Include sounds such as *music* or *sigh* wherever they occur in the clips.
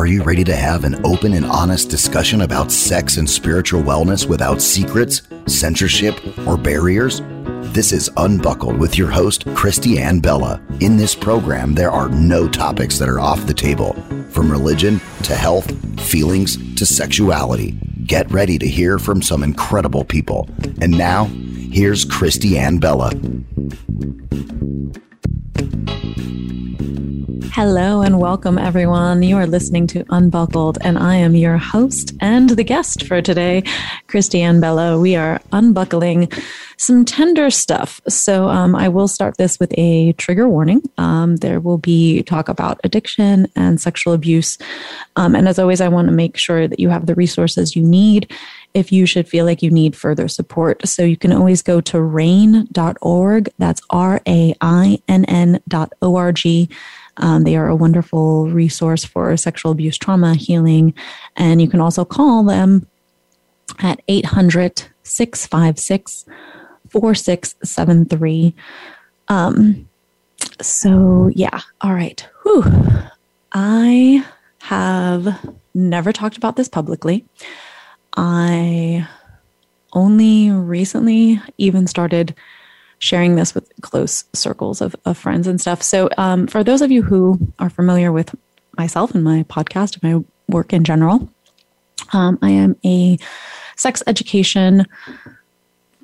Are you ready to have an open and honest discussion about sex and spiritual wellness without secrets, censorship, or barriers? This is Unbuckled with your host, Christy Ann Bella. In this program, there are no topics that are off the table, from religion to health, feelings to sexuality. Get ready to hear from some incredible people. And now, here's Christy Ann Bella. Hello and welcome, everyone. You are listening to Unbuckled, and I am your host and the guest for today, Christiane Bello. We are unbuckling some tender stuff. So, um, I will start this with a trigger warning. Um, there will be talk about addiction and sexual abuse. Um, and as always, I want to make sure that you have the resources you need if you should feel like you need further support. So you can always go to rainn.org. That's R A I N N dot O R G. Um, they are a wonderful resource for sexual abuse trauma healing. And you can also call them at 800 656 4673. Um, so, yeah. All right. Whew. I have never talked about this publicly. I only recently even started sharing this with close circles of, of friends and stuff. So, um, for those of you who are familiar with myself and my podcast and my work in general, um, I am a sex education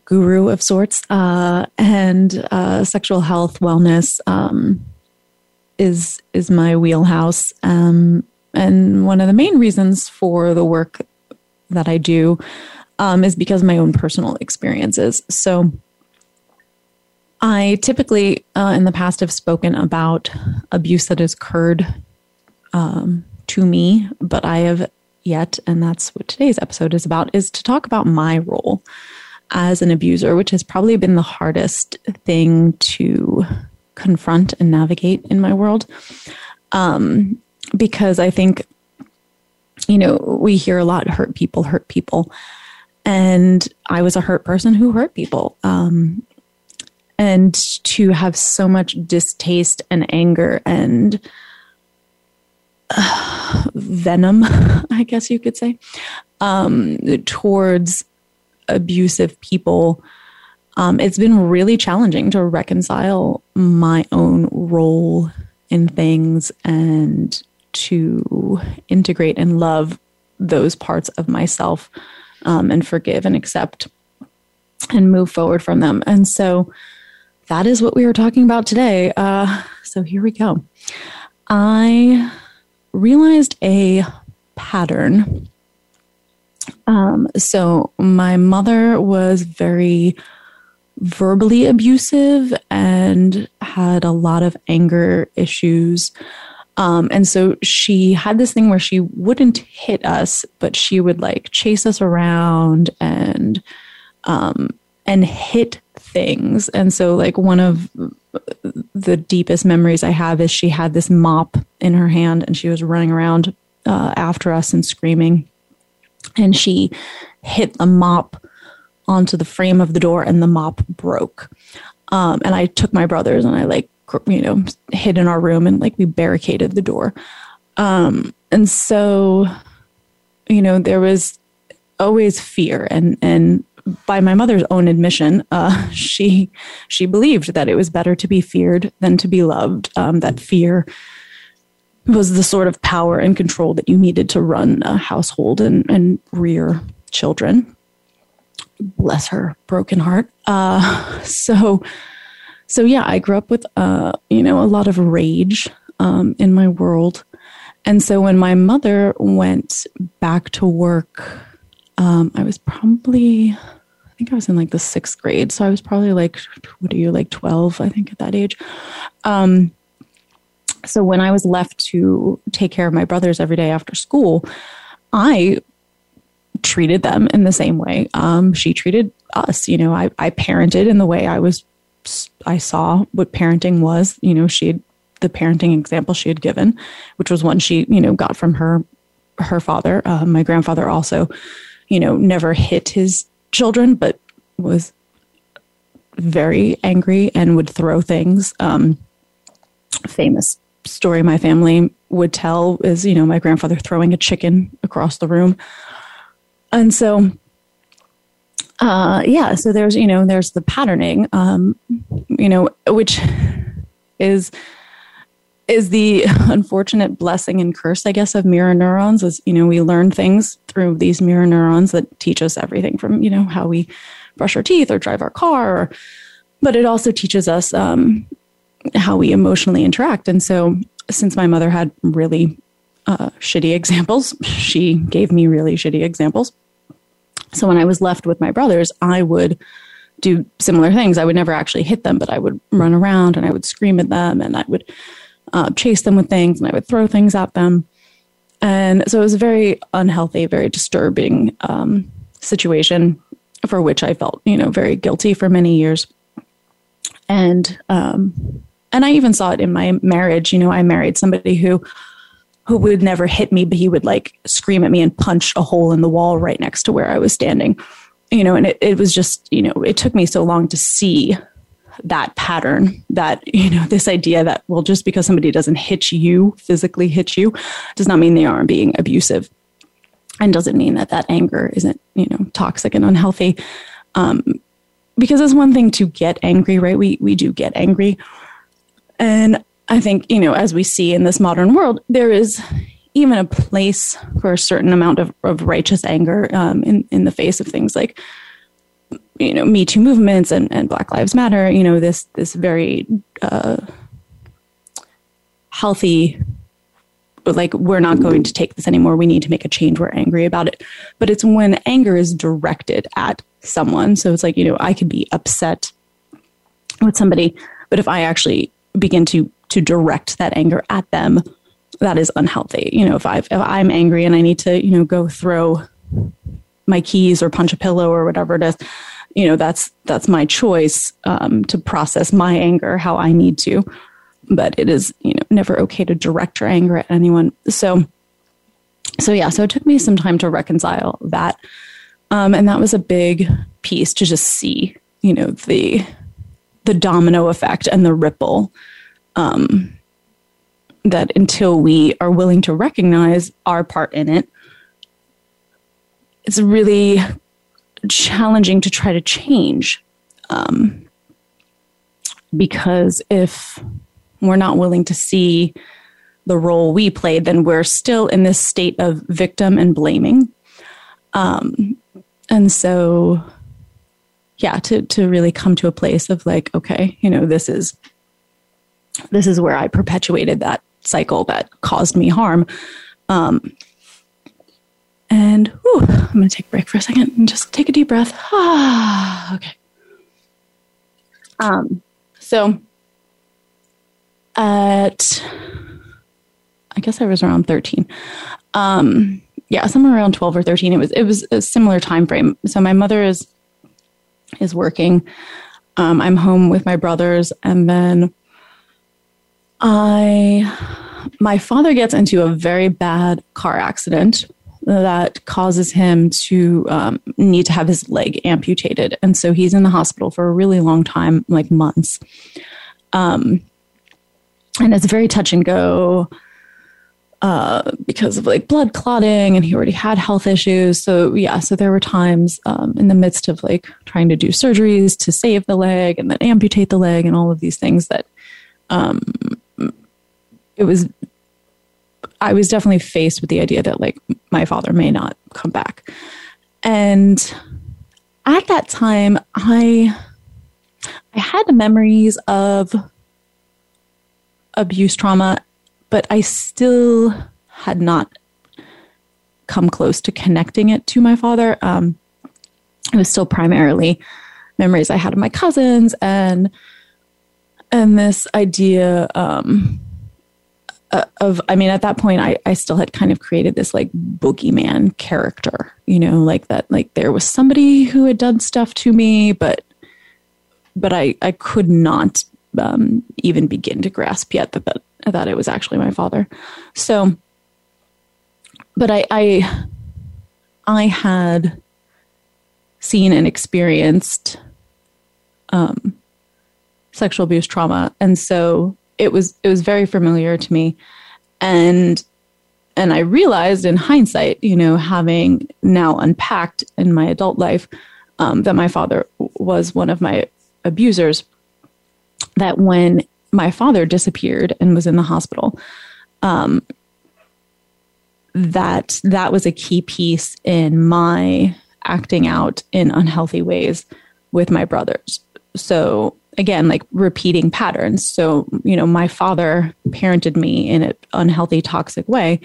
guru of sorts, uh, and uh, sexual health wellness um, is is my wheelhouse. Um, and one of the main reasons for the work that I do um, is because my own personal experiences. So I typically, uh, in the past, have spoken about abuse that has occurred um, to me, but I have yet, and that's what today's episode is about, is to talk about my role as an abuser, which has probably been the hardest thing to confront and navigate in my world. Um, because I think, you know, we hear a lot hurt people hurt people. And I was a hurt person who hurt people. Um, and to have so much distaste and anger and uh, venom, *laughs* I guess you could say, um, towards abusive people. Um, it's been really challenging to reconcile my own role in things and to integrate and love those parts of myself um, and forgive and accept and move forward from them. And so that is what we are talking about today. Uh, so here we go. I realized a pattern. Um, so my mother was very verbally abusive and had a lot of anger issues. Um, and so she had this thing where she wouldn't hit us, but she would like chase us around and um, and hit things. And so, like, one of the deepest memories I have is she had this mop in her hand and she was running around uh, after us and screaming. And she hit the mop onto the frame of the door and the mop broke. Um, and I took my brothers and I, like, you know, hid in our room and, like, we barricaded the door. Um, and so, you know, there was always fear and, and, by my mother's own admission, uh, *laughs* she she believed that it was better to be feared than to be loved. Um, that fear was the sort of power and control that you needed to run a household and, and rear children. Bless her broken heart. Uh, *laughs* so, so yeah, I grew up with uh, you know a lot of rage um, in my world, and so when my mother went back to work, um, I was probably I think I was in like the sixth grade. So I was probably like, what are you, like 12, I think, at that age. Um, so when I was left to take care of my brothers every day after school, I treated them in the same way um, she treated us. You know, I, I parented in the way I was, I saw what parenting was. You know, she had the parenting example she had given, which was one she, you know, got from her her father. Uh, my grandfather also, you know, never hit his children, but was very angry and would throw things. Um, famous story my family would tell is, you know, my grandfather throwing a chicken across the room. And so, uh, yeah, so there's, you know, there's the patterning, um, you know, which is, is the *laughs* unfortunate blessing and curse, I guess, of mirror neurons is, you know, we learn things through these mirror neurons that teach us everything from, you know, how we brush our teeth or drive our car, or, but it also teaches us um, how we emotionally interact. And so, since my mother had really uh, shitty examples, *laughs* she gave me really shitty examples. So, when I was left with my brothers, I would do similar things. I would never actually hit them, but I would run around and I would scream at them and I would uh, chase them with things and I would throw things at them. And so it was a very unhealthy, very disturbing um, situation for which I felt, you know, very guilty for many years. And um, and I even saw it in my marriage. You know, I married somebody who who would never hit me, but he would like scream at me and punch a hole in the wall right next to where I was standing. You know, and it, it was just, you know, it took me so long to see that pattern that, you know, this idea that, well, just because somebody doesn't hit you, physically hit you, does not mean they aren't being abusive and doesn't mean that that anger isn't, you know, toxic and unhealthy. Um, because it's one thing to get angry, right? We, we do get angry and I think, you know, as we see in this modern world, there is even a place for a certain amount of, of righteous anger um, in, in the face of things like, you know, Me Too movements and, and Black Lives Matter, you know, this, this very uh, healthy, like, we're not going to take this anymore. We need to make a change. We're angry about it. But it's when anger is directed at someone. So it's like, you know, I could be upset with somebody, but if I actually begin to to direct that anger at them, that is unhealthy. You know, if I if I'm angry and I need to, you know, go throw my keys or punch a pillow or whatever it is, you know, that's that's my choice um, to process my anger how I need to. But it is, you know, never okay to direct your anger at anyone. So, so yeah, so it took me some time to reconcile that, um, and that was a big piece to just see, you know, the the domino effect and the ripple um, that until we are willing to recognize our part in it, it's really challenging to try to change. Um, because if we're not willing to see the role we played, then we're still in this state of victim and blaming. Um, and so yeah, to to really come to a place of like, okay, you know, this is this is where I perpetuated that cycle that caused me harm. Um, and whew, I'm going to take a break for a second and just take a deep breath. Ah, *sighs* okay. Um, so at, I guess I was around 13. Um, yeah, somewhere around 12 or 13. It was, it was a similar time frame. So my mother is is working. Um, I'm home with my brothers, and then I, my father gets into a very bad car accident that causes him to um, need to have his leg amputated, and so he's in the hospital for a really long time, like months. Um, and it's very touch and go uh, because of like blood clotting and he already had health issues. So yeah, so there were times um, in the midst of like trying to do surgeries to save the leg and then amputate the leg and all of these things that um, it was. I was definitely faced with the idea that like my father may not come back, and at that time I I had memories of abuse trauma but I still had not come close to connecting it to my father. Um, it was still primarily memories I had of my cousins and and this idea um, of I mean at that point I, I still had kind of created this like boogeyman character, you know, like that like there was somebody who had done stuff to me, but but I I could not um, even begin to grasp yet that, that that it was actually my father. So, but I, I, I had seen and experienced um, sexual abuse trauma, and so it was it was very familiar to me and and I realized in hindsight, you know, having now unpacked in my adult life um, that my father was one of my abusers, that when my father disappeared and was in the hospital, um, that that was a key piece in my acting out in unhealthy ways with my brothers. So again, like repeating patterns. So, you know, my father parented me in an unhealthy, toxic way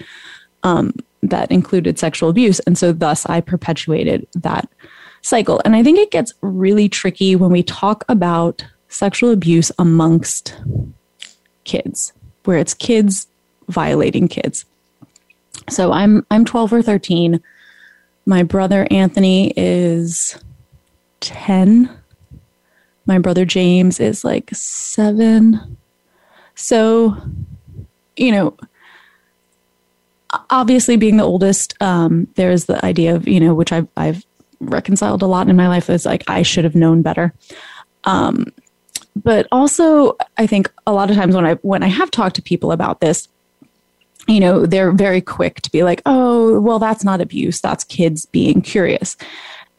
um, that included sexual abuse. And so, thus, I perpetuated that cycle. And I think it gets really tricky when we talk about sexual abuse amongst kids, where it's kids violating kids. So I'm I'm 12 or 13. My brother Anthony is 10 my brother James is like seven. So, you know, obviously being the oldest, um, there's the idea of, you know, which I've, I've reconciled a lot in my life is like, I should have known better. Um, but also I think a lot of times when I, when I have talked to people about this, you know, they're very quick to be like, oh, well, that's not abuse. That's kids being curious.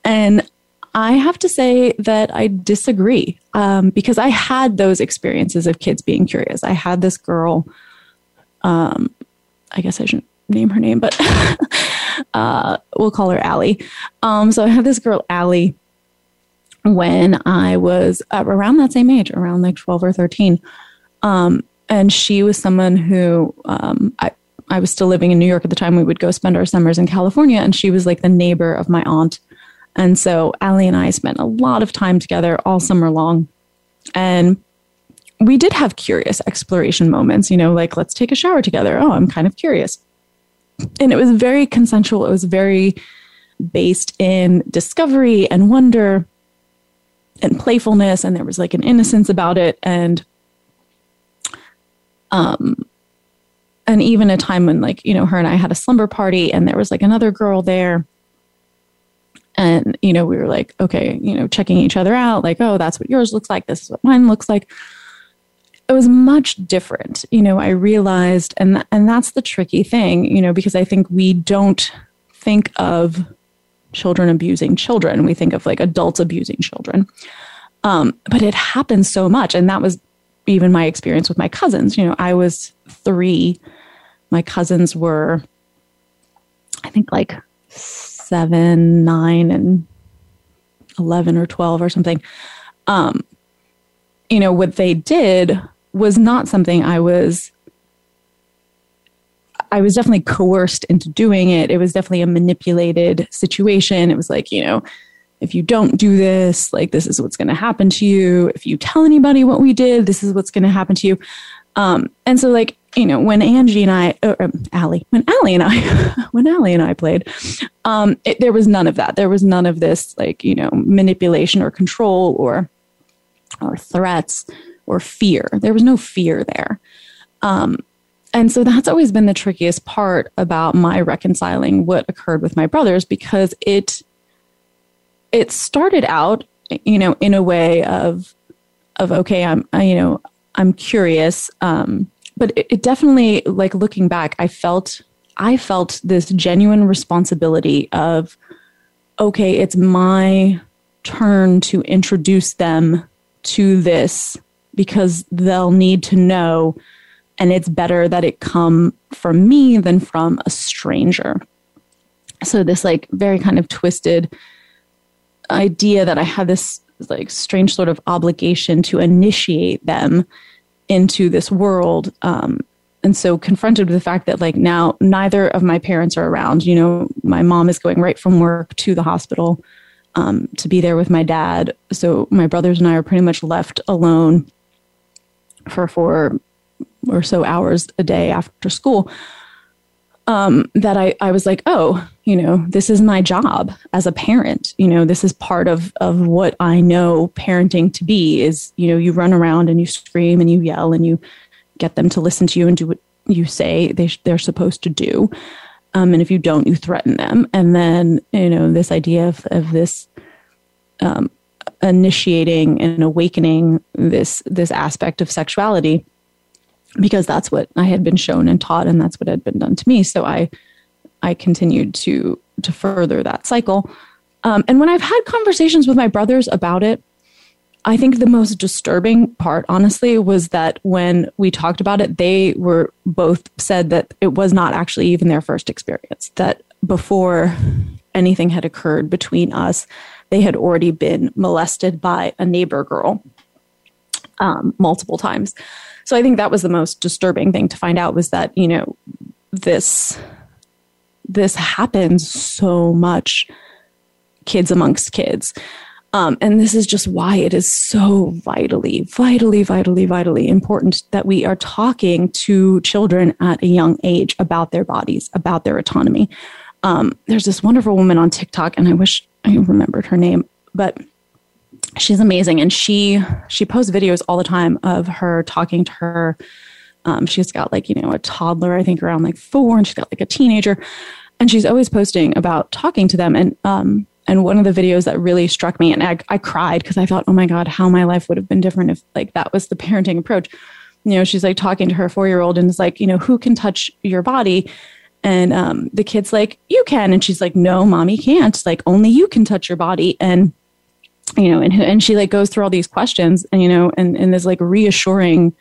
And I have to say that I disagree um, because I had those experiences of kids being curious. I had this girl, um, I guess I shouldn't name her name, but *laughs* uh, we'll call her Allie. Um, so I had this girl, Allie, when I was around that same age, around like 12 or 13. Um, and she was someone who um, I, I was still living in New York at the time. We would go spend our summers in California, and she was like the neighbor of my aunt and so Allie and I spent a lot of time together all summer long. And we did have curious exploration moments, you know, like let's take a shower together. Oh, I'm kind of curious. And it was very consensual. It was very based in discovery and wonder and playfulness. And there was like an innocence about it. And, um, and even a time when like, you know, her and I had a slumber party and there was like another girl there and, you know, we were like, okay, you know, checking each other out, like, oh, that's what yours looks like. This is what mine looks like. It was much different. You know, I realized, and, and that's the tricky thing, you know, because I think we don't think of children abusing children. We think of like adults abusing children. Um, but it happens so much. And that was even my experience with my cousins. You know, I was three. My cousins were, I think, like seven, nine, and 11 or 12 or something. Um, you know, what they did was not something I was. I was definitely coerced into doing it. It was definitely a manipulated situation. It was like, you know, if you don't do this, like this is what's going to happen to you. If you tell anybody what we did, this is what's going to happen to you. Um, and so, like, you know, when Angie and I, or, um, Allie, when Allie and I, *laughs* when Allie and I played, um, it, there was none of that. There was none of this, like, you know, manipulation or control or, or threats or fear. There was no fear there. Um, and so that's always been the trickiest part about my reconciling what occurred with my brothers because it, it started out, you know, in a way of, of okay, I'm, I, you know, I'm curious. Um, but it, it definitely, like looking back, I felt, I felt this genuine responsibility of, okay, it's my turn to introduce them to this because they'll need to know and it's better that it come from me than from a stranger. So this like very kind of twisted idea that i had this like strange sort of obligation to initiate them into this world. Um, and so confronted with the fact that like now neither of my parents are around, you know, my mom is going right from work to the hospital um, to be there with my dad. So my brothers and I are pretty much left alone for four or so hours a day after school um, that I, I was like, oh, you know, this is my job as a parent. You know, this is part of, of what I know parenting to be is, you know, you run around and you scream and you yell and you get them to listen to you and do what you say they sh- they're supposed to do. Um, and if you don't, you threaten them. And then, you know, this idea of, of this um, initiating and awakening this this aspect of sexuality because that's what I had been shown and taught, and that's what had been done to me. So I, I continued to to further that cycle. Um, and when I've had conversations with my brothers about it, I think the most disturbing part, honestly, was that when we talked about it, they were both said that it was not actually even their first experience. That before anything had occurred between us, they had already been molested by a neighbor girl um, multiple times. So I think that was the most disturbing thing to find out was that you know this this happens so much kids amongst kids. Um, and this is just why it is so vitally, vitally, vitally, vitally important that we are talking to children at a young age about their bodies, about their autonomy. Um, there's this wonderful woman on TikTok, and I wish I remembered her name, but she's amazing, and she she posts videos all the time of her talking to her. Um, she's got like you know a toddler, I think around like four, and she's got like a teenager, and she's always posting about talking to them. And um, and one of the videos that really struck me, and I, I cried because I thought, oh my God, how my life would have been different if like that was the parenting approach. You know, she's like talking to her four year old and it's like, you know, who can touch your body? And um, the kid's like, you can. And she's like, no, mommy can't. Like, only you can touch your body. And, you know, and, and she like goes through all these questions and, you know, and, and is like reassuring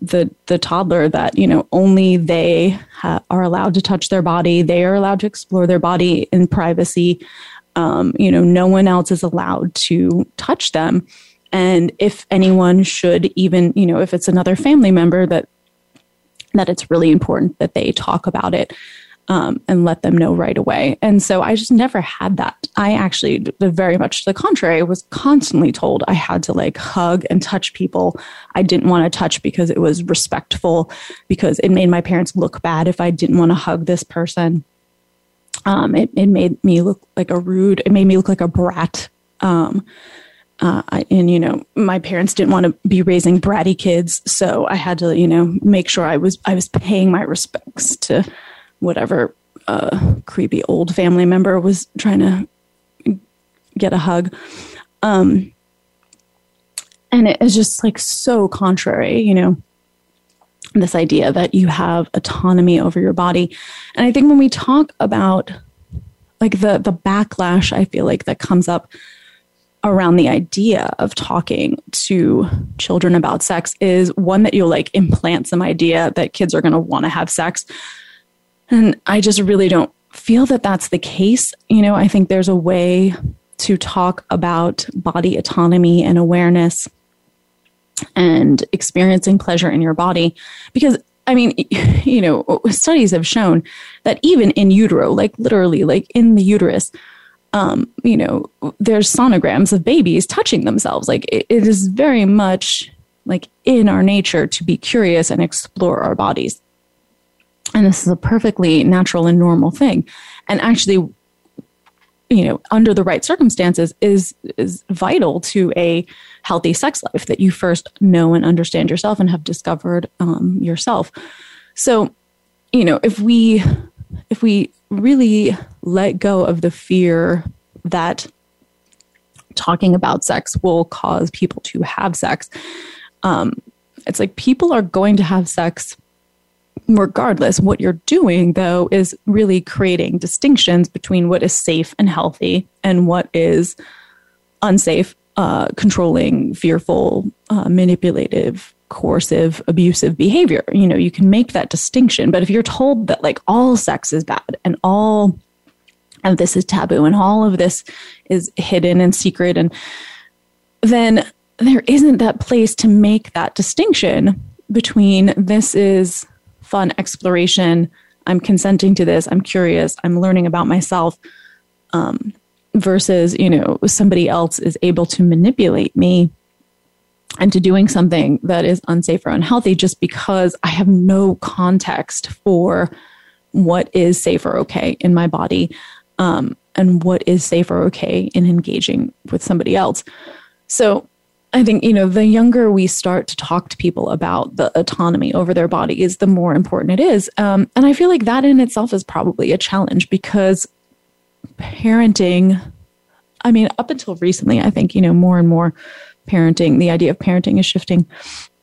the the toddler that you know only they ha- are allowed to touch their body. They are allowed to explore their body in privacy. Um, you know, no one else is allowed to touch them. And if anyone should even, you know, if it's another family member that that it's really important that they talk about it um, and let them know right away. And so I just never had that. I actually, very much to the contrary, was constantly told I had to like hug and touch people I didn't want to touch because it was respectful, because it made my parents look bad if I didn't want to hug this person um, it, it made me look like a rude, it made me look like a brat. Um, uh, and you know, my parents didn't want to be raising bratty kids, so I had to, you know, make sure I was I was paying my respects to whatever uh, creepy old family member was trying to get a hug. Um, and it is just like so contrary, you know this idea that you have autonomy over your body. And I think when we talk about like the the backlash I feel like that comes up around the idea of talking to children about sex is one that you'll like implant some idea that kids are going to want to have sex. And I just really don't feel that that's the case. You know, I think there's a way to talk about body autonomy and awareness and experiencing pleasure in your body. Because, I mean, *laughs* you know, studies have shown that even in utero, like literally, like in the uterus, um, you know, there's sonograms of babies touching themselves. Like it, it is very much like in our nature to be curious and explore our bodies. And this is a perfectly natural and normal thing. And actually, you know, under the right circumstances is is vital to a healthy sex life that you first know and understand yourself and have discovered um, yourself. So, you know, if we if we really let go of the fear that talking about sex will cause people to have sex, um, it's like people are going to have sex regardless, what you're doing, though, is really creating distinctions between what is safe and healthy and what is unsafe, uh, controlling, fearful, uh, manipulative, coercive, abusive behavior. You know, you can make that distinction. But if you're told that like all sex is bad and all of this is taboo and all of this is hidden and secret, and then there isn't that place to make that distinction between this is fun exploration. I'm consenting to this. I'm curious. I'm learning about myself. Um, versus, you know, somebody else is able to manipulate me into doing something that is unsafe or unhealthy just because I have no context for what is safe or okay in my body um, and what is safe or okay in engaging with somebody else. So I think, you know, the younger we start to talk to people about the autonomy over their bodies, the more important it is. Um, and I feel like that in itself is probably a challenge because parenting, I mean, up until recently, I think, you know, more and more parenting, the idea of parenting is shifting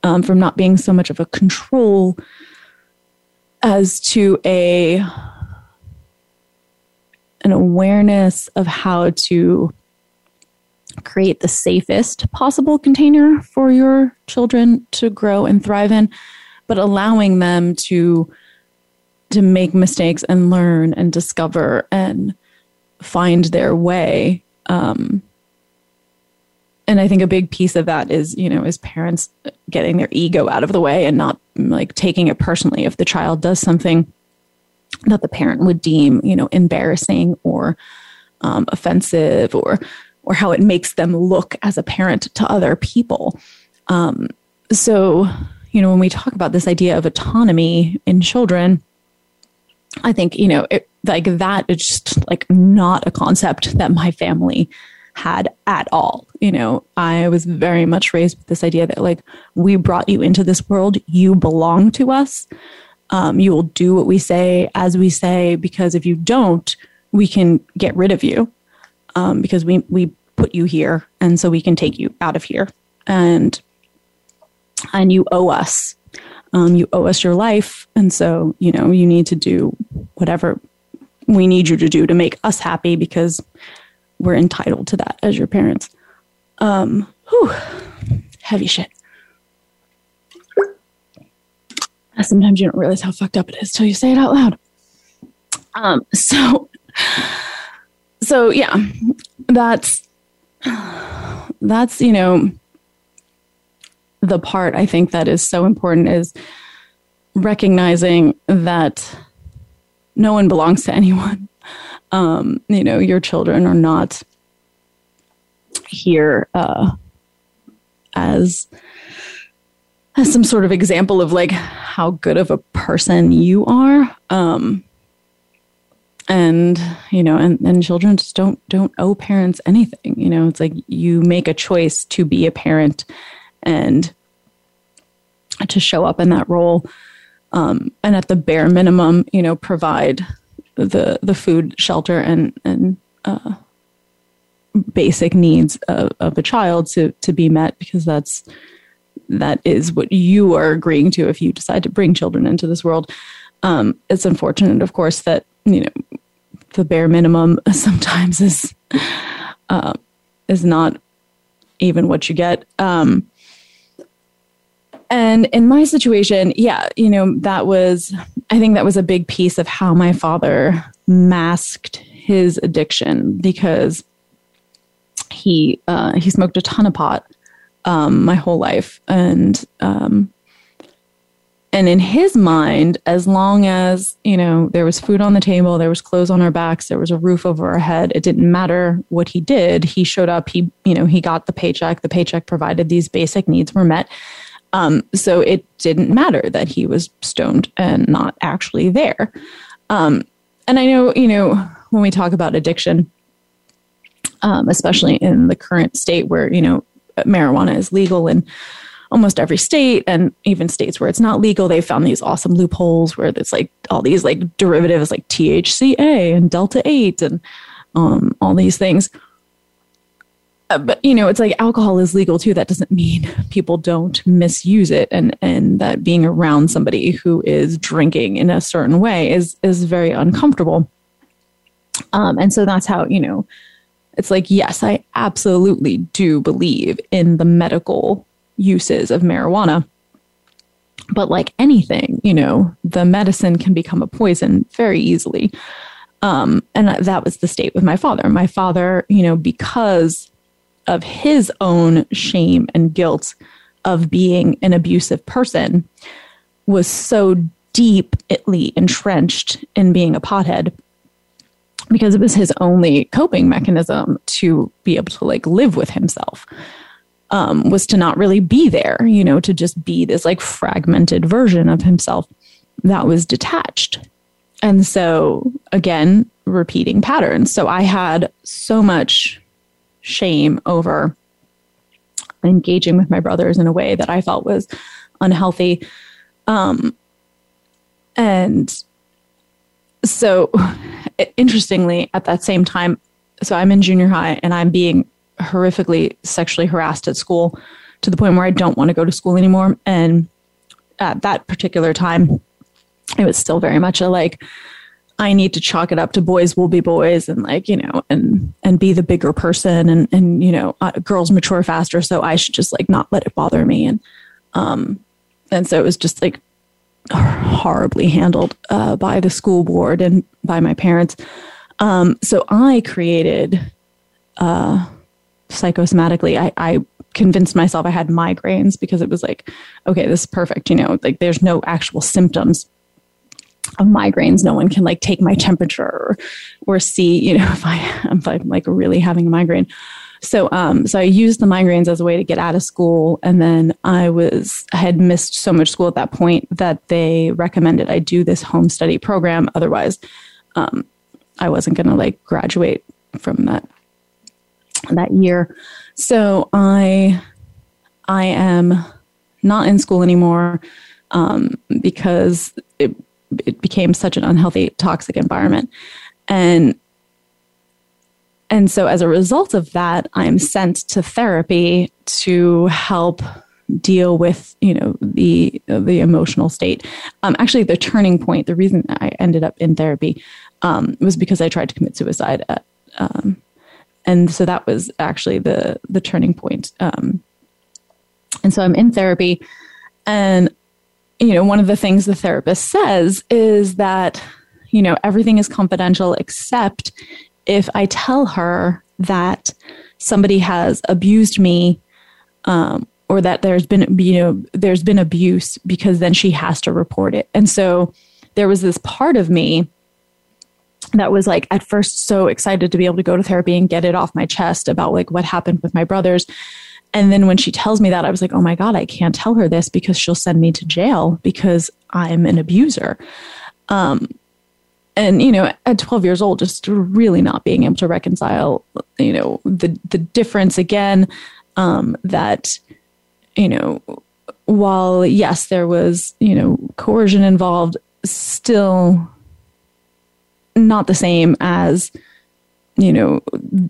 um, from not being so much of a control as to a an awareness of how to create the safest possible container for your children to grow and thrive in but allowing them to to make mistakes and learn and discover and find their way um, and i think a big piece of that is you know is parents getting their ego out of the way and not like taking it personally if the child does something that the parent would deem you know embarrassing or um, offensive or or how it makes them look as a parent to other people um, so you know when we talk about this idea of autonomy in children i think you know it, like that is just like not a concept that my family had at all. You know, I was very much raised with this idea that like we brought you into this world, you belong to us. Um, you will do what we say as we say because if you don't, we can get rid of you um, because we we put you here, and so we can take you out of here, and and you owe us. Um, you owe us your life, and so you know you need to do whatever we need you to do to make us happy because we're entitled to that as your parents. Um, whew, heavy shit. Sometimes you don't realize how fucked up it is till you say it out loud. Um, so, so yeah, that's *sighs* that's you know the part I think that is so important is recognizing that no one belongs to *laughs* anyone um, you know, your children are not here uh, as as some sort of example of like how good of a person you are. Um, and you know, and, and children just don't don't owe parents anything. You know, it's like you make a choice to be a parent and to show up in that role. Um, and at the bare minimum, you know, provide the the food, shelter, and and uh, basic needs of, of a child to to be met because that's that is what you are agreeing to if you decide to bring children into this world. Um, it's unfortunate, of course, that you know the bare minimum *laughs* sometimes is uh, is not even what you get. Um, and in my situation, yeah, you know, that was, I think that was a big piece of how my father masked his addiction because he uh, he smoked a ton of pot um, my whole life, and um, and in his mind, as long as you know there was food on the table, there was clothes on our backs, there was a roof over our head, it didn't matter what he did. He showed up. He you know he got the paycheck. The paycheck provided these basic needs were met um, so it didn't matter that he was stoned and not actually there. Um, and I know, you know, when we talk about addiction, um, especially in the current state where, you know, marijuana is legal in almost every state and even states where it's not legal, they found these awesome loopholes where there's like all these like derivatives like THCA and Delta 8 and um, all these things. Uh, but you know it's like alcohol is legal too that doesn't mean people don't misuse it and and that being around somebody who is drinking in a certain way is is very uncomfortable um and so that's how you know it's like yes i absolutely do believe in the medical uses of marijuana. But like anything you know the medicine can become a poison very easily. Um and that was the state with my father. My father you know because of his own shame and guilt of being an abusive person was so deeply entrenched in being a pothead because it was his only coping mechanism to be able to like live with himself um, was to not really be there you know to just be this like fragmented version of himself that was detached and so again repeating patterns so i had so much shame over engaging with my brothers in a way that I felt was unhealthy. Um, and so, *laughs* interestingly, at that same time, so I'm in junior high and I'm being horrifically sexually harassed at school to the point where I don't want to go to school anymore. And at that particular time, it was still very much a like, I need to chalk it up to boys will be boys and like, you know, and, and be the bigger person and, and, you know, uh, girls mature faster. So I should just like not let it bother me. And, um, and so it was just like horribly handled, uh, by the school board and by my parents. Um, so I created, uh, psychosomatically, I, I convinced myself I had migraines because it was like, okay, this is perfect. You know, like there's no actual symptoms of migraines. No one can like take my temperature or, or see, you know, *laughs* if I I'm like really having a migraine. So um so I used the migraines as a way to get out of school and then I was I had missed so much school at that point that they recommended I do this home study program otherwise um I wasn't going to like graduate from that that year. So I I am not in school anymore um, because it it became such an unhealthy, toxic environment, and and so as a result of that, I'm sent to therapy to help deal with you know the the emotional state. Um, actually, the turning point, the reason I ended up in therapy, um, was because I tried to commit suicide. At, um, and so that was actually the the turning point. Um, and so I'm in therapy, and you know, one of the things the therapist says is that, you know, everything is confidential except if I tell her that somebody has abused me um, or that there's been, you know, there's been abuse because then she has to report it. And so there was this part of me that was like at first so excited to be able to go to therapy and get it off my chest about like what happened with my brothers and then when she tells me that, I was like, oh my God, I can't tell her this because she'll send me to jail because I'm an abuser. Um, and you know, at 12 years old, just really not being able to reconcile, you know, the the difference again um, that, you know, while yes, there was you know coercion involved, still not the same as you know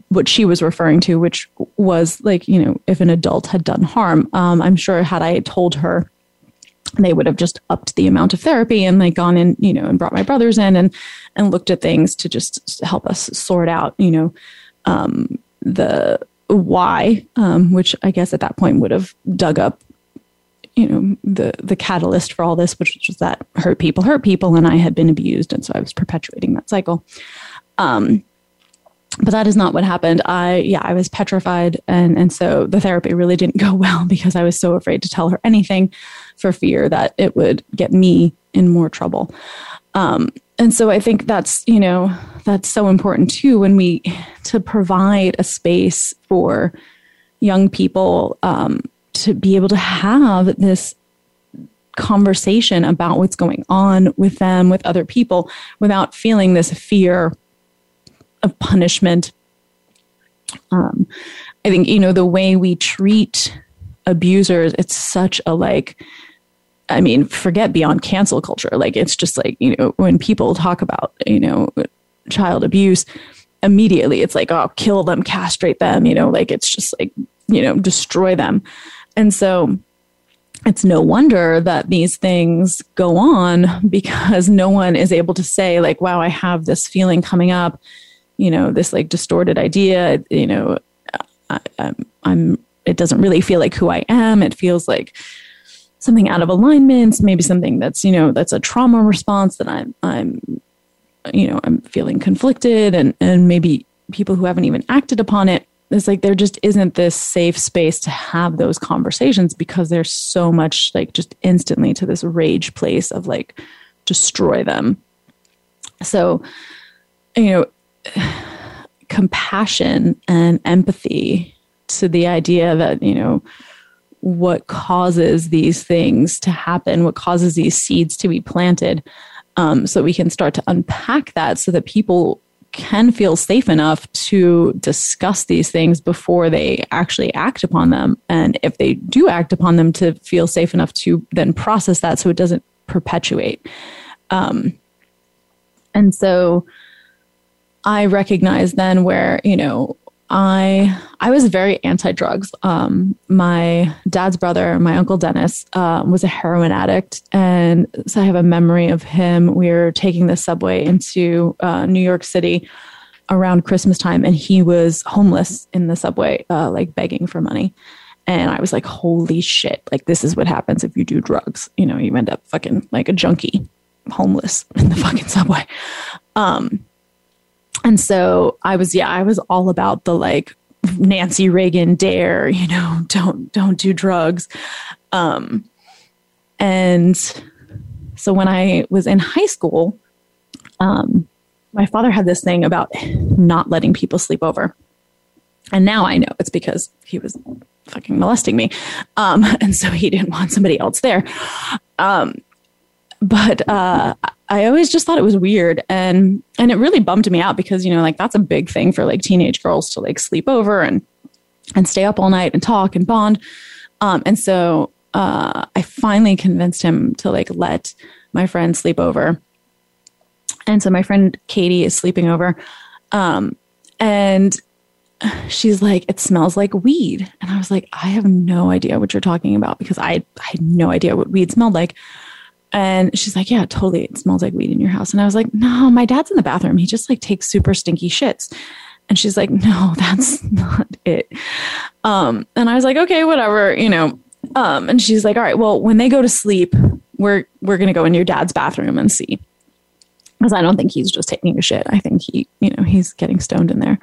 what she was referring to which was like you know if an adult had done harm um, i'm sure had i told her they would have just upped the amount of therapy and like gone in you know and brought my brothers in and and looked at things to just help us sort out you know um, the why um, which i guess at that point would have dug up you know the the catalyst for all this which was that hurt people hurt people and i had been abused and so i was perpetuating that cycle um, but that is not what happened. I yeah, I was petrified and and so the therapy really didn't go *laughs* well because I was so afraid to tell her anything for fear that it would get me in more trouble. Um, and so I think that's, you know, that's so important too when we to provide a space for young people um, to be able to have this conversation about what's going on with them, with other people, without feeling this fear of punishment. Um, I think, you know, the way we treat abusers, it's such a like, I mean, forget beyond cancel culture. Like, it's just like, you know, when people talk about, you know, child abuse, immediately it's like, oh, kill them, castrate them, you know, like it's just like, you know, destroy them. And so it's no wonder that these things go on *laughs* because no one is able to say, like, wow, I have this feeling coming up you know this like distorted idea you know I, I'm, I'm it doesn't really feel like who i am. It feels like something out of alignment maybe something that's you know that's a trauma response that i'm i'm you know i'm feeling conflicted and and maybe people who haven't even acted upon it it's like there just isn't this safe space to have those conversations because there's so much like just instantly to this rage place of like destroy them. So you know *sighs* compassion and empathy to the idea that, you know, what causes these things to happen, what causes these seeds to be planted, um, so we can start to unpack that so that people can feel safe enough to discuss these things before they actually act upon them. And if they do act upon them, to feel safe enough to then process that so it doesn't perpetuate. Um, and so I recognize then where, you know, I I was very anti drugs. Um, my dad's brother, my uncle Dennis, uh, was a heroin addict. And so I have a memory of him. We were taking the subway into uh, New York City around Christmas time, and he was homeless in the subway, uh, like begging for money. And I was like, holy shit, like this is what happens if you do drugs. You know, you end up fucking like a junkie, homeless in the *laughs* fucking subway. Um, and so I was, yeah, I was all about the like Nancy Reagan dare, you know, *laughs* don't don't do drugs. Um, and so when I was in high school, um, my father had this thing about not letting people sleep over. And now I know it's because he was fucking molesting me. Um, *laughs* and so he didn't want somebody else there. Um, but uh, I always just thought it was weird, and and it really bummed me out because you know like that's a big thing for like teenage girls to like sleep over and and stay up all night and talk and bond. Um, and so uh, I finally convinced him to like let my friend sleep over. And so my friend Katie is sleeping over, um, and she's like, "It smells like weed," and I was like, "I have no idea what you're talking about because I I had no idea what weed smelled like." And she's like, Yeah, totally. It smells like weed in your house. And I was like, No, my dad's in the bathroom. He just like takes super stinky shits. And she's like, No, *laughs* that's not it. Um, and I was like, Okay, whatever, you know. Um, and she's like, All right, well, when they go to sleep, we're we're gonna go in your dad's bathroom and see. Because I don't think he's just taking a shit. I think he, you know, he's getting stoned in there.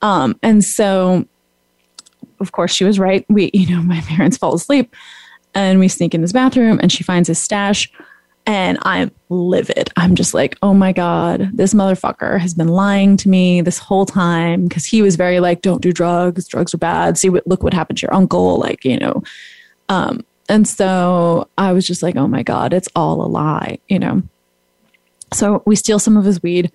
Um, and so of course she was right. We, you know, *laughs* my parents fall asleep and we sneak in his bathroom and she finds his stash and I'm livid. I'm just like, oh my God, this motherfucker has been lying to me this whole time because he was very like, don't do drugs. Drugs are bad. See what, look what happened to your uncle. Like, you know. Um, and so I was just like, oh my God, it's all a lie, you know. So we steal some of his weed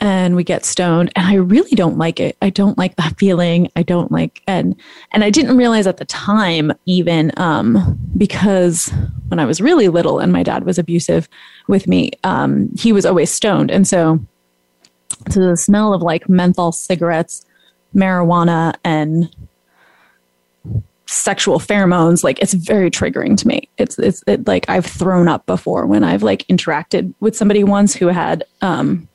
and we get stoned and i really don't like it. I don't like that *laughs* feeling. I don't like and and i didn't realize at the time even um because when i was really little and my dad was abusive with me um he was always stoned. And so to the smell of like menthol cigarettes marijuana and sexual pheromones like it's very triggering to me. It's it's it, like i've thrown up before when i've like interacted with somebody once who had um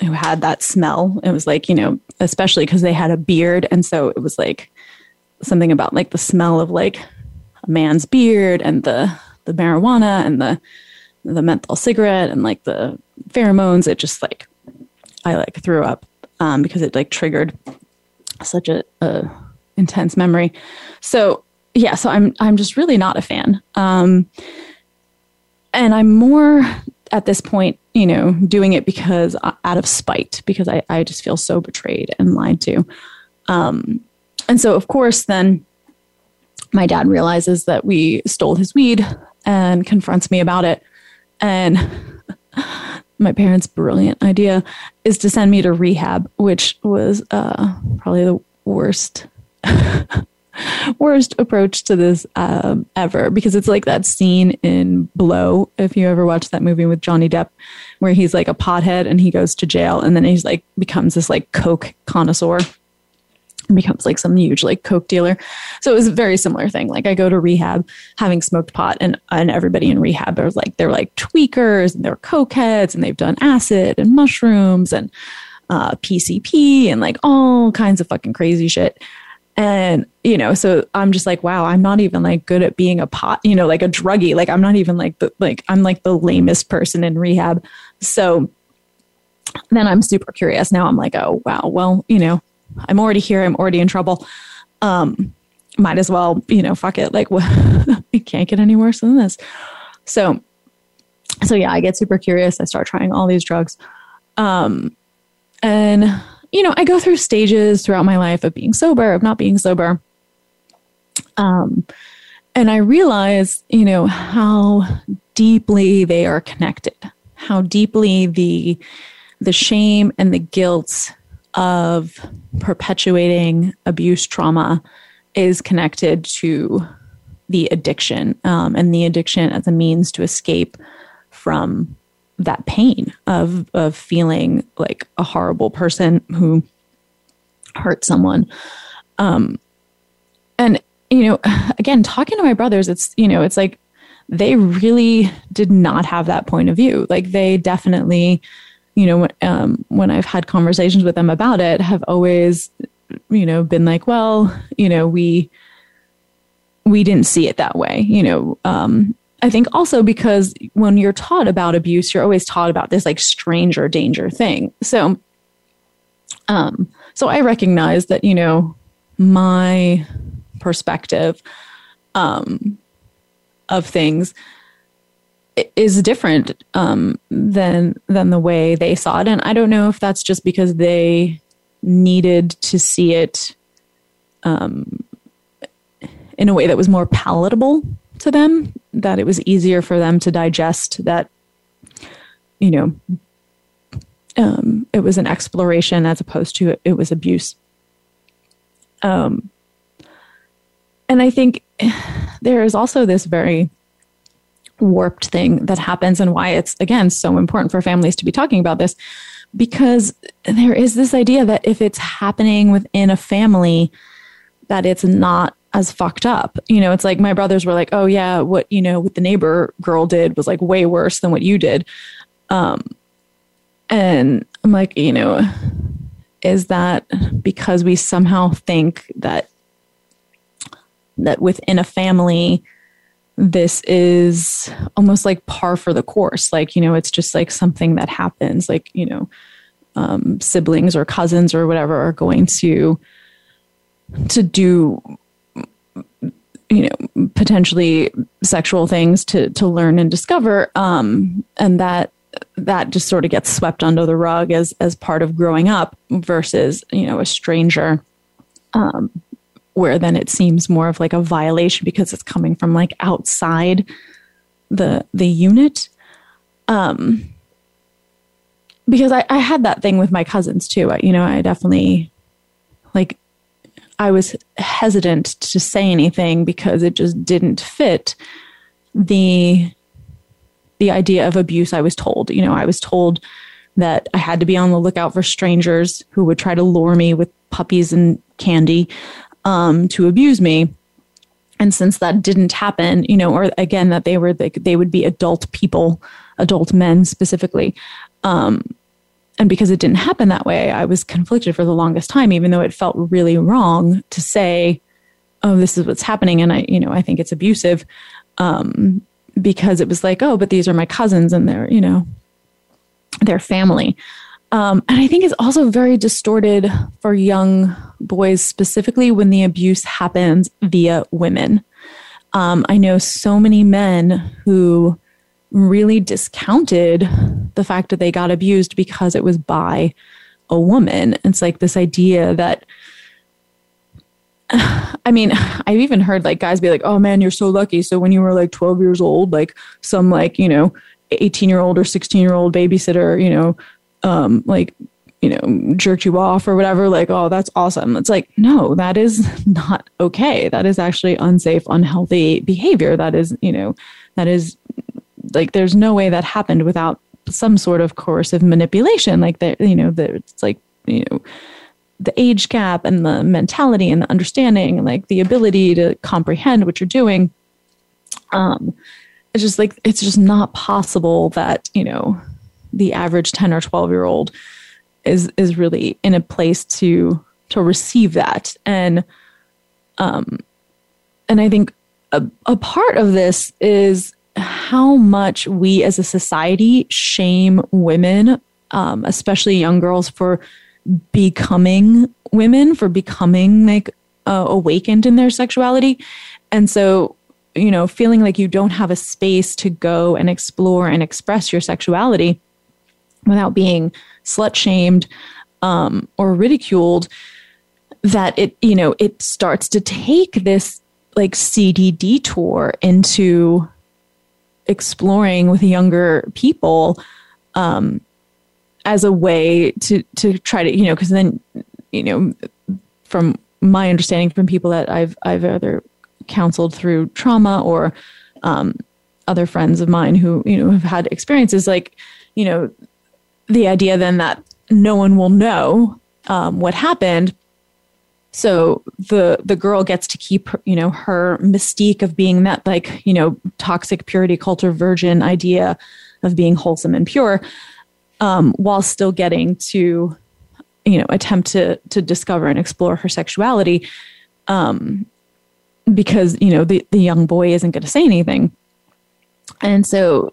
who had that smell. It was like, you know, especially because they had a beard. And so it was like something about like the smell of like a man's beard and the, the marijuana and the, the menthol cigarette and like the pheromones. It just like, I like threw up um, because it like triggered such a, a intense memory. So yeah, so I'm, I'm just really not a fan. Um, and I'm more at this point, you know, doing it because uh, out of spite, because I, I just feel so betrayed and lied to. Um, and so, of course, then my dad realizes that we stole his weed and confronts me about it. And *laughs* my parents' brilliant idea is to send me to rehab, which was uh, probably the worst *laughs* *laughs* worst approach to this um, ever because it's like that scene in Blow. If you ever watched that movie with Johnny Depp, where he's like a pothead and he goes to jail and then he's like becomes this like coke connoisseur and becomes like some huge like coke dealer. So it was a very similar thing. Like I go to rehab having smoked pot and and everybody in rehab are like they're like tweakers and they're cokeheads and they've done acid and mushrooms and uh, PCP and like all kinds of fucking crazy shit. And, you know, so I'm just like, wow, I'm not even like good at being a pot, you know, like a druggie. Like I'm not even like the, like, I'm like the lamest person in rehab. So then I'm super curious. Now I'm like, oh, wow, well, you know, I'm already here. I'm already in trouble. Um, might as well, you know, fuck it. Like, *laughs* it can't get any worse than this. So, so yeah, I get super curious. I start trying all these drugs. Um, and you know, I go through stages throughout my life of being sober, of not being sober. Um, and I realize, you know, how deeply they are connected, how deeply the the shame and the guilt of perpetuating abuse trauma is connected to the addiction um, and the addiction as a means to escape from that pain of of feeling like a horrible person who hurt someone. Um, and you know, *sighs* again, talking to my brothers, it's you know, it's like they really did not have that point of view. Like they definitely, you know, um, when I've had conversations with them about it, have always, you know, been like, well, you know, we we didn't see it that way. You know, um, I think also because when you're taught about abuse, you're always taught about this like stranger danger thing. So, um, so I recognize that you know my perspective um, of things is different um, than than the way they saw it, and I don't know if that's just because they needed to see it um, in a way that was more palatable to them, that it was easier for them to digest that, you know, um, it was an exploration as opposed to it was abuse. Um, and I think there is also this very warped thing that happens, and why it's, again, so important for families to be talking about this, because there is this idea that if it's happening within a family, that it's not as fucked up. You know, it's like my brothers were like, "Oh yeah, what you know, what the neighbor girl did was like way worse than what you did." Um, and I'm like, you know, is that because we somehow think that that within a family this is almost like par for the course like you know it's just like something that happens like you know um, siblings or cousins or whatever are going to to do you know potentially sexual things to to learn and discover um, and that that just sort of gets swept under the rug as as part of growing up versus you know a stranger um, where then it seems more of like a violation because it's coming from like outside the the unit. Um because I, I had that thing with my cousins too. I, you know i definitely like i was hesitant to say anything because it just didn't fit the the idea of abuse I was told. You know, I was told that I had to be on the lookout for strangers who would try to lure me with puppies and candy um, to abuse me. And since that didn't happen, you know, or again that they were they would be adult people, adult men specifically, um, and because it didn't happen that way, I was conflicted for the longest time, even though it felt really wrong to say, "Oh, this is what's happening," and I, you know, I think it's abusive. Um, because it was like, oh, but these are my cousins and they're, you know, their family. Um, and I think it's also very distorted for young boys, specifically when the abuse happens via women. Um, I know so many men who really discounted the fact that they got abused because it was by a woman. It's like this idea that *sighs* I mean, *sighs* I've even heard like guys be like, "Oh man, you're so lucky." So when you were like 12 years old, like some like you know 18 year old or 16 year old babysitter, you know, um, like you know jerked you off or whatever. Like, oh, that's awesome. It's like, no, that is *laughs* not okay. That is actually unsafe, unhealthy behavior. That is, you know, that is like there's no way that happened without some sort of coercive manipulation. Like that, you know, that it's like you know the age gap and the mentality and the understanding and like the ability to comprehend what you're doing um it's just like it's just not possible that you know the average 10 or 12 year old is is really in a place to to receive that and um and i think a, a part of this is how much we as a society shame women um, especially young girls for becoming women, for becoming like uh, awakened in their sexuality. And so, you know, feeling like you don't have a space to go and explore and express your sexuality without being slut shamed um, or ridiculed, that it, you know, it starts to take this like seedy detour into exploring with younger people um, as a way to to try to you know because then you know from my understanding from people that I've I've either counseled through trauma or um, other friends of mine who you know have had experiences like you know the idea then that no one will know um, what happened so the the girl gets to keep you know her mystique of being that like you know toxic purity culture virgin idea of being wholesome and pure um, while still getting to you know attempt to to discover and explore her sexuality um, because you know the the young boy isn't going to say anything. And so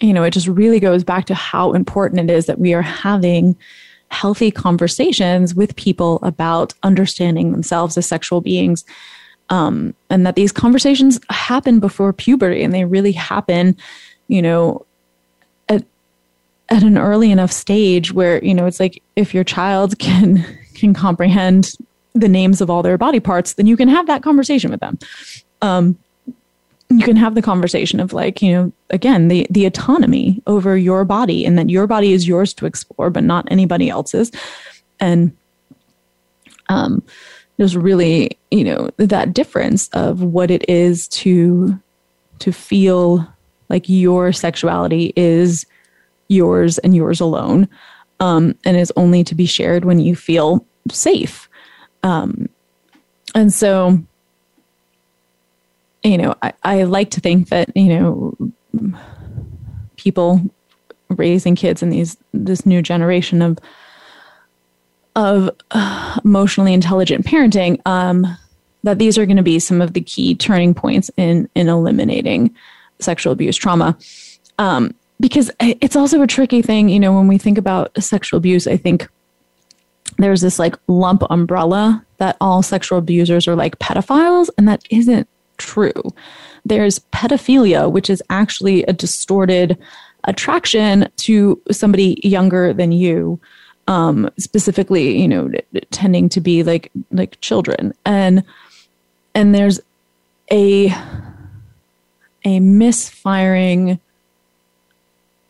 you know it just really goes back to how important it is that we are having healthy conversations with people about understanding themselves as sexual beings. Um, and that these conversations happen before puberty and they really happen, you know, at, at an early enough stage where, you know, it's like if your child can, *laughs* can comprehend the names of all their body parts, then you can have that conversation with them. Um, you can have the conversation of like you know again the the autonomy over your body and that your body is yours to explore but not anybody else's. And um there's really you know that difference of what it is to to feel like your sexuality is yours and yours alone um and is only to be shared when you feel safe. Um and so you know, I, I like to think that, you know, people raising kids in these this new generation of of uh, emotionally intelligent parenting um, that these are going to be some of the key turning points in in eliminating sexual abuse trauma. Um, because it's also a tricky thing you know when we think about sexual abuse i think there's this like lump umbrella that all sexual abusers are like pedophiles and that isn't true. There's pedophilia, which is actually a distorted attraction to somebody younger than you. Um, specifically, you know, tending to be like like children, and and there's a a misfiring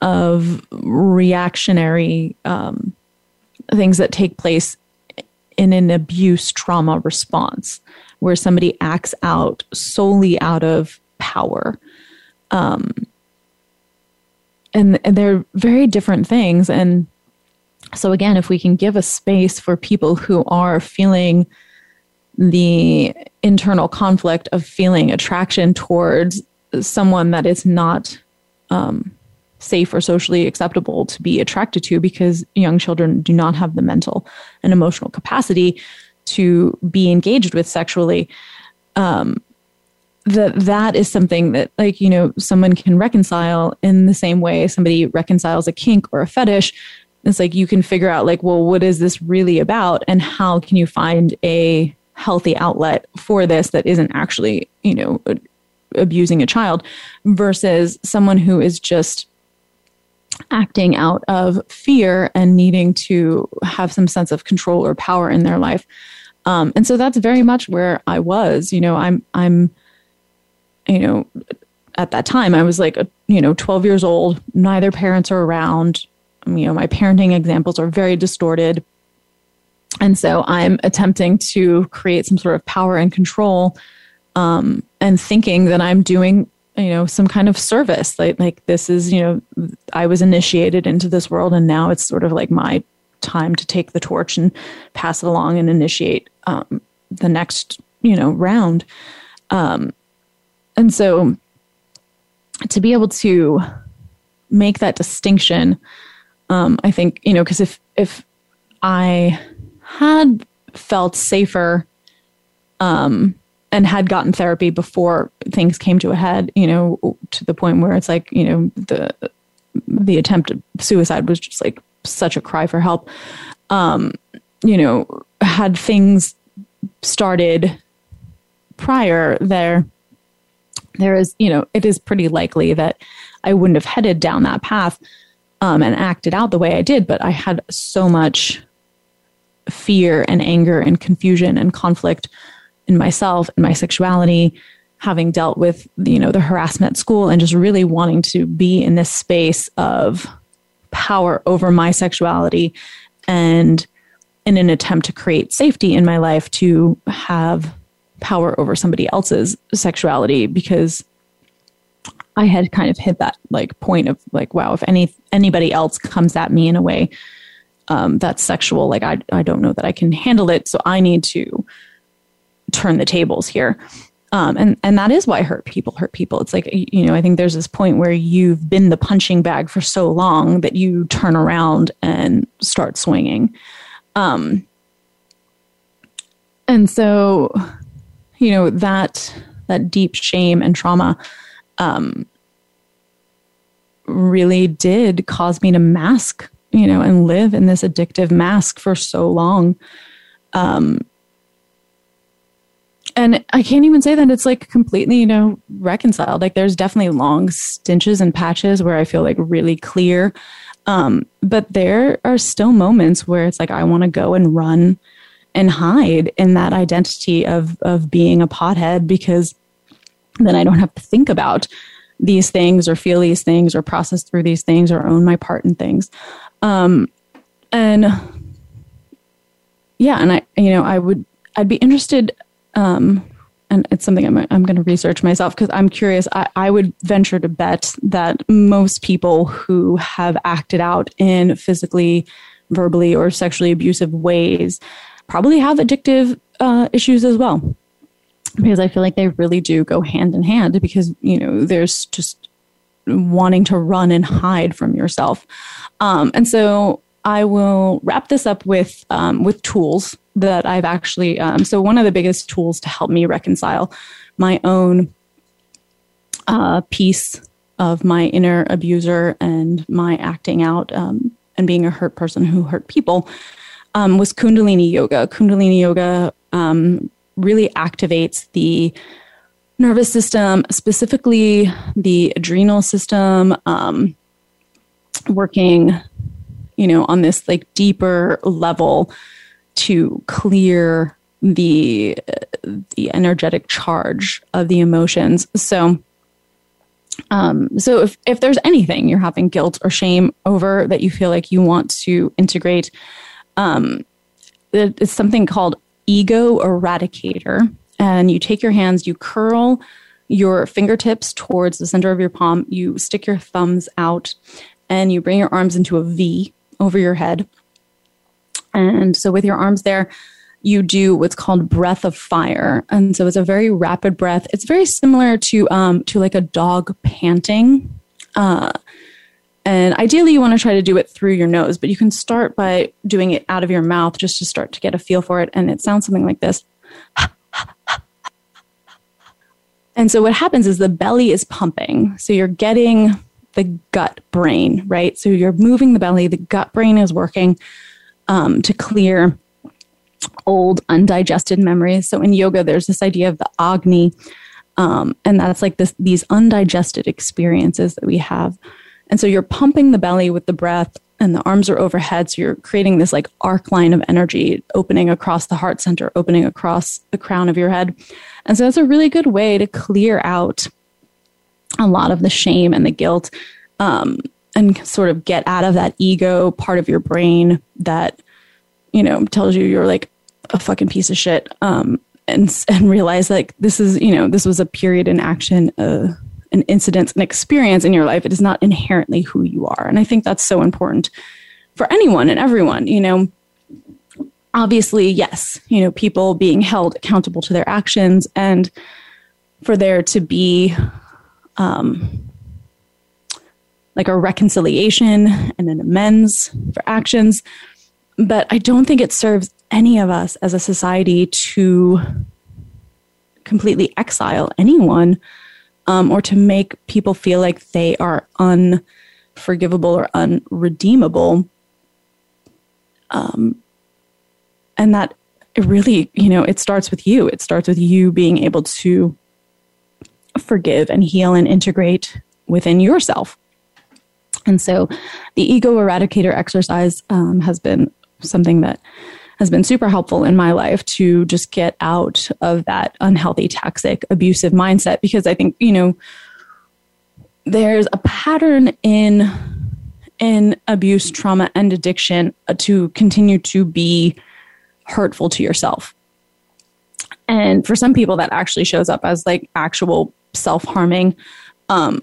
of reactionary um, things that take place in an abuse trauma response where somebody acts out solely out of power. Um, and, and they're very different things. And so, again, if we can give a space for people who are feeling the internal conflict of feeling attraction towards someone that is not um, safe or socially acceptable to be attracted to because young children do not have the mental and emotional capacity to be engaged with sexually um, that that is something that like you know someone can reconcile in the same way somebody reconciles a kink or a fetish. It's like you can figure out like well what is this really about and how can you find a healthy outlet for this that isn't actually you know abusing a child versus someone who is just acting out of fear and needing to have some sense of control or power in their life um, and so that's very much where I was. You know, I'm I'm, you know, at that time I was like, a, you know, 12 years old. Neither parents are around. You know, my parenting examples are very distorted. And so I'm attempting to create some sort of power and control um, and thinking that I'm doing you know some kind of service. Like like this is you know i was initiated into this world and now it's sort of like my time to take the torch and pass it along and initiate um, the next you know round. Um, and so to be able to make that distinction um, i think you know because if if i had felt safer um, and had gotten therapy before things came to a head you know to the point where it's like you know the the attempt at suicide was just like such a cry for help. Um, you know, had things started prior there, there is, you know, it is pretty likely that I wouldn't have headed down that path um, and acted out the way I did, but I had so much fear and anger and confusion and conflict in myself and my sexuality having dealt with you know the harassment at school and just really wanting to be in this space of power over my sexuality and in an attempt to create safety in my life to have power over somebody else's sexuality because I had kind of hit that like point of like wow if any anybody else comes at me in a way um, that's sexual. Like I, I don't know that I can handle it, so I need to turn the tables here. Um, and and that is why hurt people hurt people. It's like you know I think there's this point where you've been the punching bag for so long that you turn around and start swinging. Um, and so, you know that that deep shame and trauma um, really did cause me to mask, you know, and live in this addictive mask for so long. Um, and I can't even say that it's like completely, you know, reconciled. Like there's definitely long stinches and patches where I feel like really clear. Um, but there are still moments where it's like I want to go and run and hide in that identity of of being a pothead because then I don't have to think about these things or feel these things or process through these things or own my part in things. Um, and yeah, and I, you know, I would, I'd be interested um, and it's something I'm, I'm going to research myself because I'm curious. I, I would venture to bet that most people who have acted out in physically, verbally, or sexually abusive ways probably have addictive uh, issues as well. Because I feel like they really do go hand in hand because, you know, there's just wanting to run and hide from yourself. Um, and so I will wrap this up with um, with tools that I've actually. Um, so one of the biggest tools to help me reconcile my own uh, piece of my inner abuser and my acting out um, and being a hurt person who hurt people um, was Kundalini yoga. Kundalini yoga um, really activates the nervous system, specifically the adrenal system, um, working you know, on this like deeper level to clear the the energetic charge of the emotions. So um, so if, if there's anything you're having guilt or shame over that you feel like you want to integrate, um, it's something called ego eradicator. And you take your hands, you curl your fingertips towards the center of your palm, you stick your thumbs out, and you bring your arms into a V over your head. And so with your arms there, you do what's called breath of fire. And so it's a very rapid breath. It's very similar to um, to like a dog panting. Uh, and ideally, you want to try to do it through your nose, but you can start by doing it out of your mouth just to start to get a feel for it. And it sounds something like this. And so what happens is the belly is pumping. So you're getting the gut brain, right? So you're moving the belly, the gut brain is working um, to clear old undigested memories. So in yoga, there's this idea of the agni, um, and that's like this these undigested experiences that we have. And so you're pumping the belly with the breath, and the arms are overhead. So you're creating this like arc line of energy opening across the heart center, opening across the crown of your head. And so that's a really good way to clear out a lot of the shame and the guilt um, and sort of get out of that ego part of your brain that you know tells you you're like a fucking piece of shit um, and and realize like this is you know this was a period in action uh, an incident an experience in your life. It is not inherently who you are. And i think that's so important for anyone and everyone you know. Obviously yes you know people being held accountable to their actions and for there to be um, like a reconciliation and an amends for actions. But I don't think it serves any of us as a society to completely exile anyone um, or to make people feel like they are unforgivable or unredeemable. Um, and that it really, you know, it starts with you. It starts with you being able to forgive and heal and integrate within yourself. And so the ego eradicator exercise um, has been something that has been super helpful in my life to just get out of that unhealthy, toxic, abusive mindset because I think, you know, there's a pattern in in abuse, trauma, and addiction uh, to continue to be hurtful to yourself. And for some people, that actually shows up as like actual self harming um,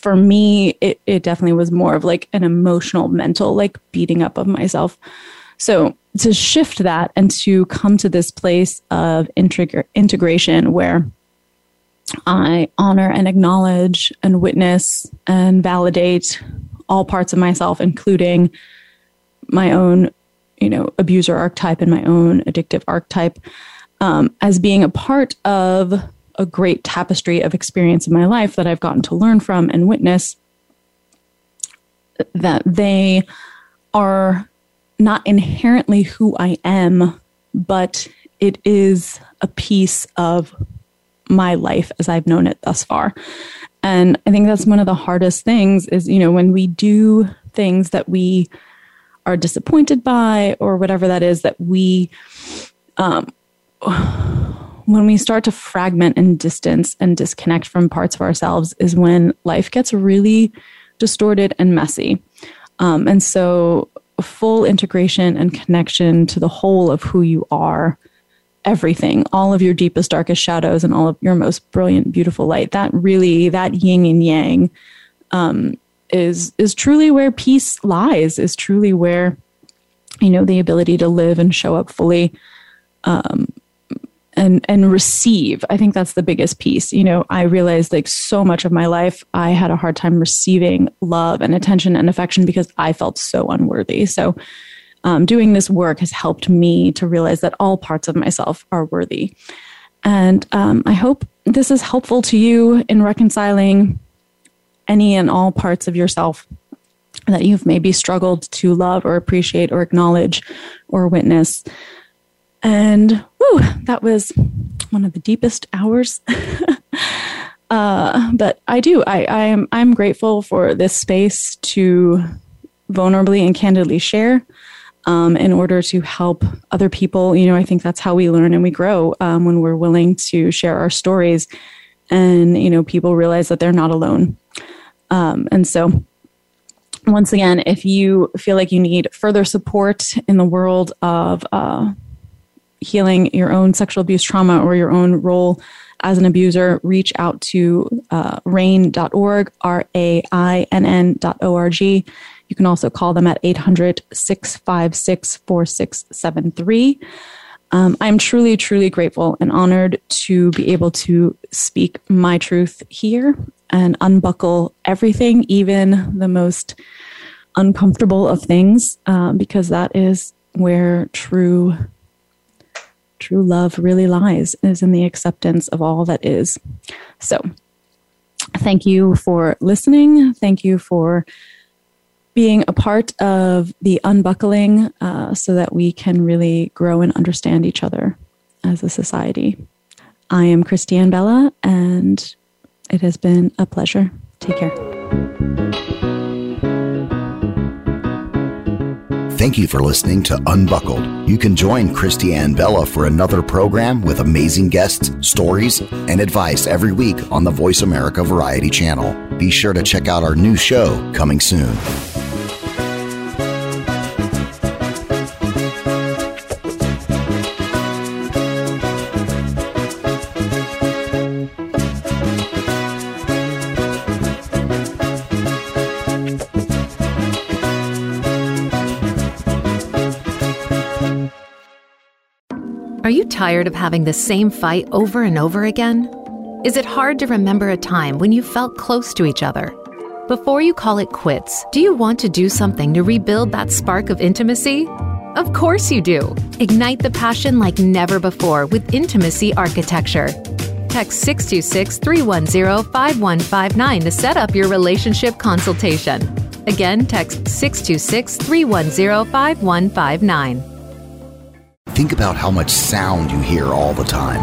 for me, it, it definitely was more of like an emotional, mental, like beating up of myself. So to shift that and to come to this place of integ- integration where I honor and acknowledge and witness and validate all parts of myself, including my own, you know, abuser archetype and my own addictive archetype, um, as being a part of a great tapestry of experience in my life that I've gotten to learn from and witness. That they are not inherently who I am, but it is a piece of my life as I've known it thus far. And I think that's one of the hardest things is, you know, when we do things that we are disappointed by or whatever that is that we, um, when we start to fragment and distance and disconnect from parts of ourselves is when life gets really distorted and messy. Um, and so full integration and connection to the whole of who you are everything all of your deepest darkest shadows and all of your most brilliant beautiful light that really that yin and yang um, is is truly where peace lies is truly where you know the ability to live and show up fully um, and and receive. I think that's the biggest piece. You know i realized like so much of my life i had a hard time receiving love and attention and affection because i felt so unworthy. So um, doing this work has helped me to realize that all parts of myself are worthy. And um, i hope this is helpful to you in reconciling any and all parts of yourself that you've maybe struggled to love or appreciate or acknowledge or witness and whew, that was one of the deepest hours. *laughs* uh, but I do. I, I am. I'm grateful for this space to vulnerably and candidly share. Um, in order to help other people, you know, I think that's how we learn and we grow um, when we're willing to share our stories, and you know, people realize that they're not alone. Um, and so, once again, if you feel like you need further support in the world of uh, healing your own sexual abuse trauma or your own role as an abuser, reach out to uh, rainn.org, R A I N N.org. You can also call them at 800 656 4673. Um, I'm truly, truly grateful and honored to be able to speak my truth here and unbuckle everything, even the most uncomfortable of things, uh, because that is where true true love really lies is in the acceptance of all that is. So, thank you for listening. Thank you for being a part of the unbuckling uh, so that we can really grow and understand each other as a society. I am Christiane Bella, and it has been a pleasure. Take care. Thank you for listening to Unbuckled. You can join Christiane Bella for another program with amazing guests, stories, and advice every week on the Voice America Variety Channel. Be sure to check out our new show coming soon. Tired of having the same fight over and over again? Is it hard to remember a time when you felt close to each other? Before you call it quits, do you want to do something to rebuild that spark of intimacy? Of course you do. Ignite the passion like never before with Intimacy Architecture. Text 626 310 5159 to set up your relationship consultation. Again, text 626 310 5159. Think about how much sound you hear all the time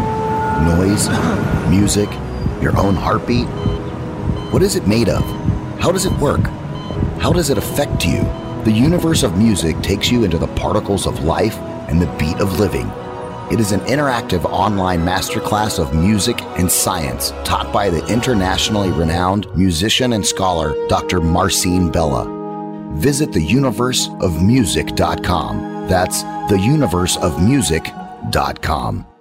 noise, uh-huh. music, your own heartbeat. What is it made of? How does it work? How does it affect you? The universe of music takes you into the particles of life and the beat of living. It is an interactive online masterclass of music and science taught by the internationally renowned musician and scholar Dr. Marcin Bella. Visit theuniverseofmusic.com that's theuniverseofmusic.com.